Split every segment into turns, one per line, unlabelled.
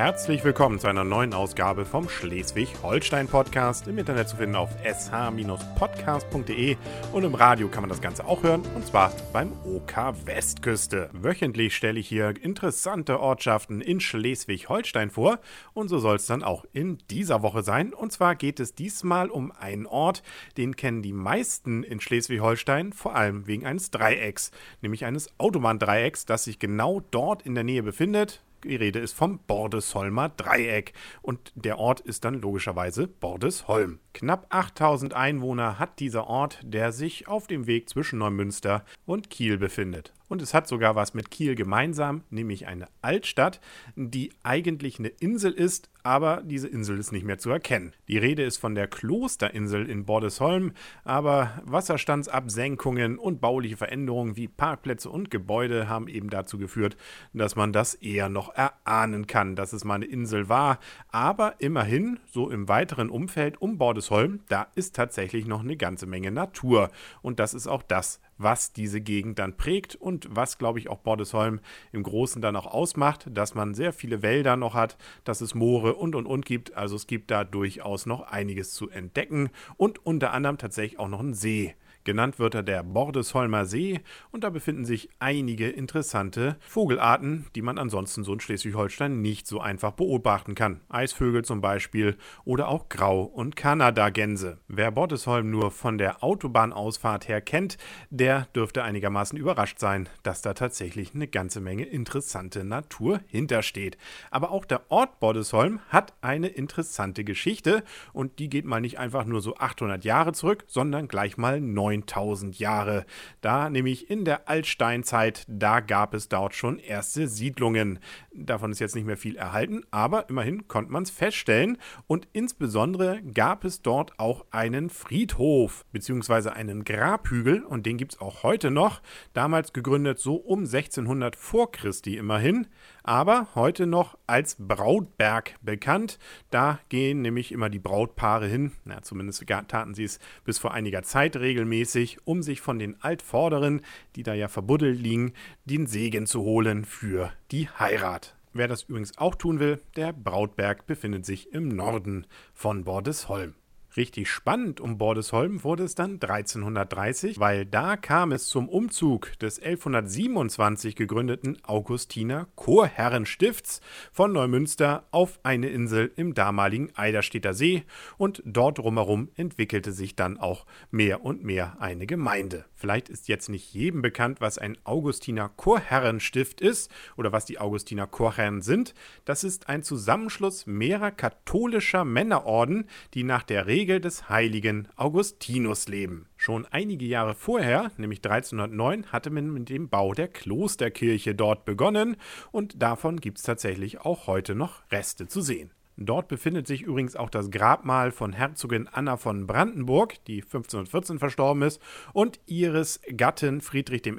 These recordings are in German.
herzlich willkommen zu einer neuen Ausgabe vom Schleswig-Holstein-Podcast. Im Internet zu finden auf sh-podcast.de und im Radio kann man das Ganze auch hören und zwar beim OK Westküste. Wöchentlich stelle ich hier interessante Ortschaften in Schleswig-Holstein vor und so soll es dann auch in dieser Woche sein. Und zwar geht es diesmal um einen Ort, den kennen die meisten in Schleswig-Holstein, vor allem wegen eines Dreiecks, nämlich eines Autobahndreiecks, das sich genau dort in der Nähe befindet. Die Rede ist vom Bordesholmer Dreieck und der Ort ist dann logischerweise Bordesholm. Knapp 8000 Einwohner hat dieser Ort, der sich auf dem Weg zwischen Neumünster und Kiel befindet. Und es hat sogar was mit Kiel gemeinsam, nämlich eine Altstadt, die eigentlich eine Insel ist, aber diese Insel ist nicht mehr zu erkennen. Die Rede ist von der Klosterinsel in Bordesholm, aber Wasserstandsabsenkungen und bauliche Veränderungen wie Parkplätze und Gebäude haben eben dazu geführt, dass man das eher noch erahnen kann, dass es mal eine Insel war. Aber immerhin, so im weiteren Umfeld um Bordesholm, da ist tatsächlich noch eine ganze Menge Natur. Und das ist auch das, was diese Gegend dann prägt und was, glaube ich, auch Bordesholm im Großen dann auch ausmacht, dass man sehr viele Wälder noch hat, dass es Moore und und und gibt. Also es gibt da durchaus noch einiges zu entdecken und unter anderem tatsächlich auch noch einen See. Genannt wird er der Bordesholmer See und da befinden sich einige interessante Vogelarten, die man ansonsten so in Schleswig-Holstein nicht so einfach beobachten kann. Eisvögel zum Beispiel oder auch Grau- und Kanadagänse. Wer Bordesholm nur von der Autobahnausfahrt her kennt, der dürfte einigermaßen überrascht sein, dass da tatsächlich eine ganze Menge interessante Natur hintersteht. Aber auch der Ort Bordesholm hat eine interessante Geschichte und die geht mal nicht einfach nur so 800 Jahre zurück, sondern gleich mal 9 9000 Jahre. Da nämlich in der Altsteinzeit, da gab es dort schon erste Siedlungen. Davon ist jetzt nicht mehr viel erhalten, aber immerhin konnte man es feststellen und insbesondere gab es dort auch einen Friedhof bzw. einen Grabhügel und den gibt es auch heute noch. Damals gegründet so um 1600 vor Christi immerhin aber heute noch als Brautberg bekannt. Da gehen nämlich immer die Brautpaare hin, na, zumindest taten sie es bis vor einiger Zeit regelmäßig, um sich von den Altvorderen, die da ja verbuddelt liegen, den Segen zu holen für die Heirat. Wer das übrigens auch tun will, der Brautberg befindet sich im Norden von Bordesholm. Richtig spannend um Bordesholm wurde es dann 1330, weil da kam es zum Umzug des 1127 gegründeten Augustiner Chorherrenstifts von Neumünster auf eine Insel im damaligen Eiderstedter See und dort drumherum entwickelte sich dann auch mehr und mehr eine Gemeinde. Vielleicht ist jetzt nicht jedem bekannt, was ein Augustiner Chorherrenstift ist oder was die Augustiner Chorherren sind. Das ist ein Zusammenschluss mehrerer katholischer Männerorden, die nach der Regel des heiligen Augustinus leben. Schon einige Jahre vorher, nämlich 1309, hatte man mit dem Bau der Klosterkirche dort begonnen und davon gibt es tatsächlich auch heute noch Reste zu sehen. Dort befindet sich übrigens auch das Grabmal von Herzogin Anna von Brandenburg, die 1514 verstorben ist, und ihres Gatten Friedrich I.,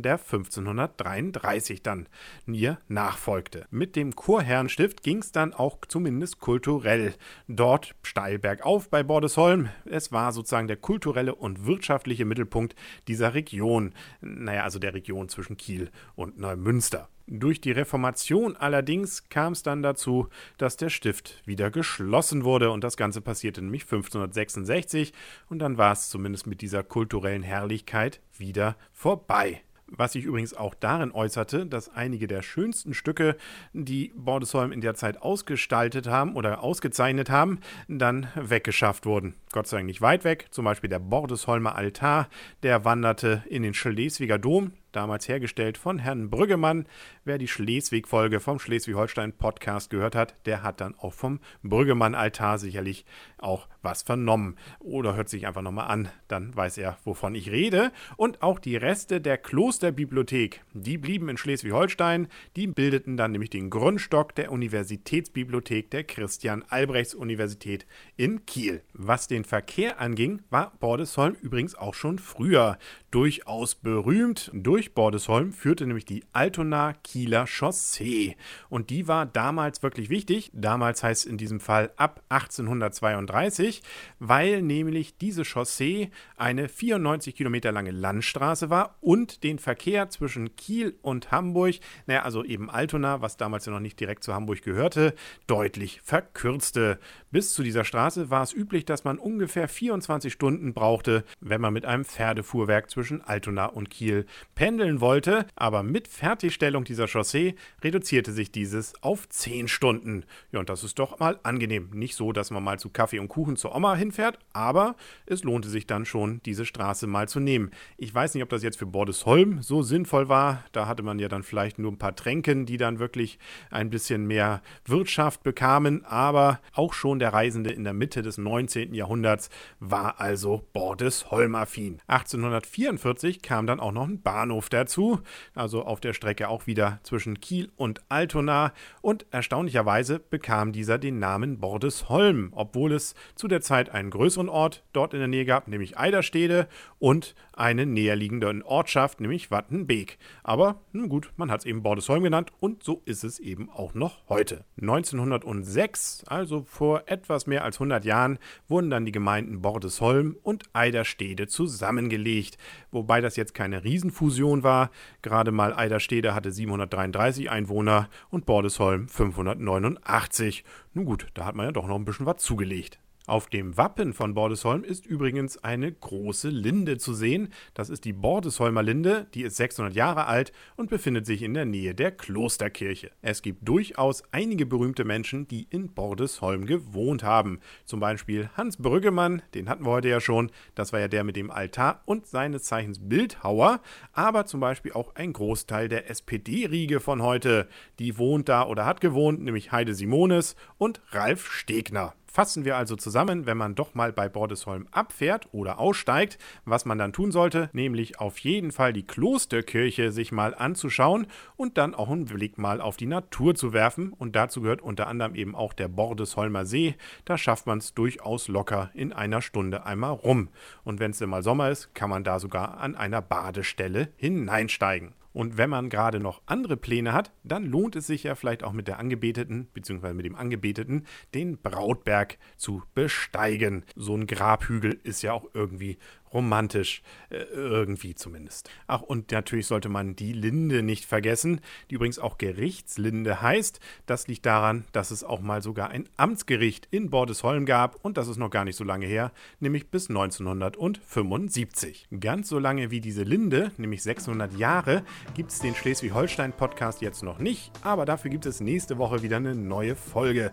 der 1533 dann ihr nachfolgte. Mit dem Chorherrenstift ging es dann auch zumindest kulturell dort steil bergauf bei Bordesholm. Es war sozusagen der kulturelle und wirtschaftliche Mittelpunkt dieser Region, naja, also der Region zwischen Kiel und Neumünster. Durch die Reformation allerdings kam es dann dazu, dass der Stift wieder geschlossen wurde. Und das Ganze passierte nämlich 1566 und dann war es zumindest mit dieser kulturellen Herrlichkeit wieder vorbei. Was sich übrigens auch darin äußerte, dass einige der schönsten Stücke, die Bordesholm in der Zeit ausgestaltet haben oder ausgezeichnet haben, dann weggeschafft wurden. Gott sei Dank nicht weit weg, zum Beispiel der Bordesholmer Altar, der wanderte in den Schleswiger Dom, damals hergestellt von Herrn Brüggemann. Wer die Schleswig-Folge vom Schleswig-Holstein-Podcast gehört hat, der hat dann auch vom Brüggemann-Altar sicherlich auch was vernommen. Oder hört sich einfach nochmal an, dann weiß er, wovon ich rede. Und auch die Reste der Klosterbibliothek, die blieben in Schleswig-Holstein. Die bildeten dann nämlich den Grundstock der Universitätsbibliothek der Christian-Albrechts-Universität in Kiel. Was den Verkehr anging, war Bordesholm übrigens auch schon früher durchaus berühmt durch durch Bordesholm führte nämlich die Altona-Kieler Chaussee. Und die war damals wirklich wichtig. Damals heißt in diesem Fall ab 1832, weil nämlich diese Chaussee eine 94 Kilometer lange Landstraße war und den Verkehr zwischen Kiel und Hamburg, naja, also eben Altona, was damals ja noch nicht direkt zu Hamburg gehörte, deutlich verkürzte. Bis zu dieser Straße war es üblich, dass man ungefähr 24 Stunden brauchte, wenn man mit einem Pferdefuhrwerk zwischen Altona und Kiel pendeln wollte. Aber mit Fertigstellung dieser Chaussee reduzierte sich dieses auf 10 Stunden. Ja, und das ist doch mal angenehm. Nicht so, dass man mal zu Kaffee und Kuchen zur Oma hinfährt, aber es lohnte sich dann schon, diese Straße mal zu nehmen. Ich weiß nicht, ob das jetzt für Bordesholm so sinnvoll war. Da hatte man ja dann vielleicht nur ein paar Tränken, die dann wirklich ein bisschen mehr Wirtschaft bekamen, aber auch schon der Reisende in der Mitte des 19. Jahrhunderts war also Bordesholm-affin. 1844 kam dann auch noch ein Bahnhof dazu, also auf der Strecke auch wieder zwischen Kiel und Altona. Und erstaunlicherweise bekam dieser den Namen Bordesholm, obwohl es zu der Zeit einen größeren Ort dort in der Nähe gab, nämlich Eiderstede und eine näherliegende Ortschaft, nämlich Wattenbeek. Aber nun gut, man hat es eben Bordesholm genannt und so ist es eben auch noch heute. 1906, also vor etwas mehr als 100 Jahren, wurden dann die Gemeinden Bordesholm und Eiderstede zusammengelegt, wobei das jetzt keine Riesenfusion war. Gerade mal Eiderstede hatte 733 Einwohner und Bordesholm 589. Nun gut, da hat man ja doch noch ein bisschen was zugelegt. Auf dem Wappen von Bordesholm ist übrigens eine große Linde zu sehen. Das ist die Bordesholmer Linde, die ist 600 Jahre alt und befindet sich in der Nähe der Klosterkirche. Es gibt durchaus einige berühmte Menschen, die in Bordesholm gewohnt haben. Zum Beispiel Hans Brüggemann, den hatten wir heute ja schon, das war ja der mit dem Altar und seines Zeichens Bildhauer, aber zum Beispiel auch ein Großteil der SPD-Riege von heute. Die wohnt da oder hat gewohnt, nämlich Heide Simones und Ralf Stegner. Fassen wir also zusammen, wenn man doch mal bei Bordesholm abfährt oder aussteigt, was man dann tun sollte, nämlich auf jeden Fall die Klosterkirche sich mal anzuschauen und dann auch einen Blick mal auf die Natur zu werfen. Und dazu gehört unter anderem eben auch der Bordesholmer See. Da schafft man es durchaus locker in einer Stunde einmal rum. Und wenn es mal Sommer ist, kann man da sogar an einer Badestelle hineinsteigen. Und wenn man gerade noch andere Pläne hat, dann lohnt es sich ja vielleicht auch mit der Angebeteten bzw. mit dem Angebeteten den Brautberg zu besteigen. So ein Grabhügel ist ja auch irgendwie romantisch, äh, irgendwie zumindest. Ach, und natürlich sollte man die Linde nicht vergessen, die übrigens auch Gerichtslinde heißt. Das liegt daran, dass es auch mal sogar ein Amtsgericht in Bordesholm gab und das ist noch gar nicht so lange her, nämlich bis 1975. Ganz so lange wie diese Linde, nämlich 600 Jahre, gibt es den Schleswig-Holstein-Podcast jetzt noch nicht, aber dafür gibt es nächste Woche wieder eine neue Folge.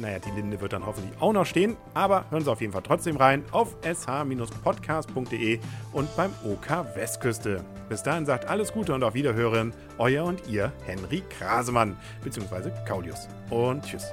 Naja, die Linde wird dann hoffentlich auch noch stehen, aber hören Sie auf jeden Fall trotzdem rein auf sh-podcast www.westwestküste.de und beim OK Westküste. Bis dahin sagt alles Gute und auf Wiederhören, euer und ihr Henry Krasemann bzw. Kaulius. Und tschüss.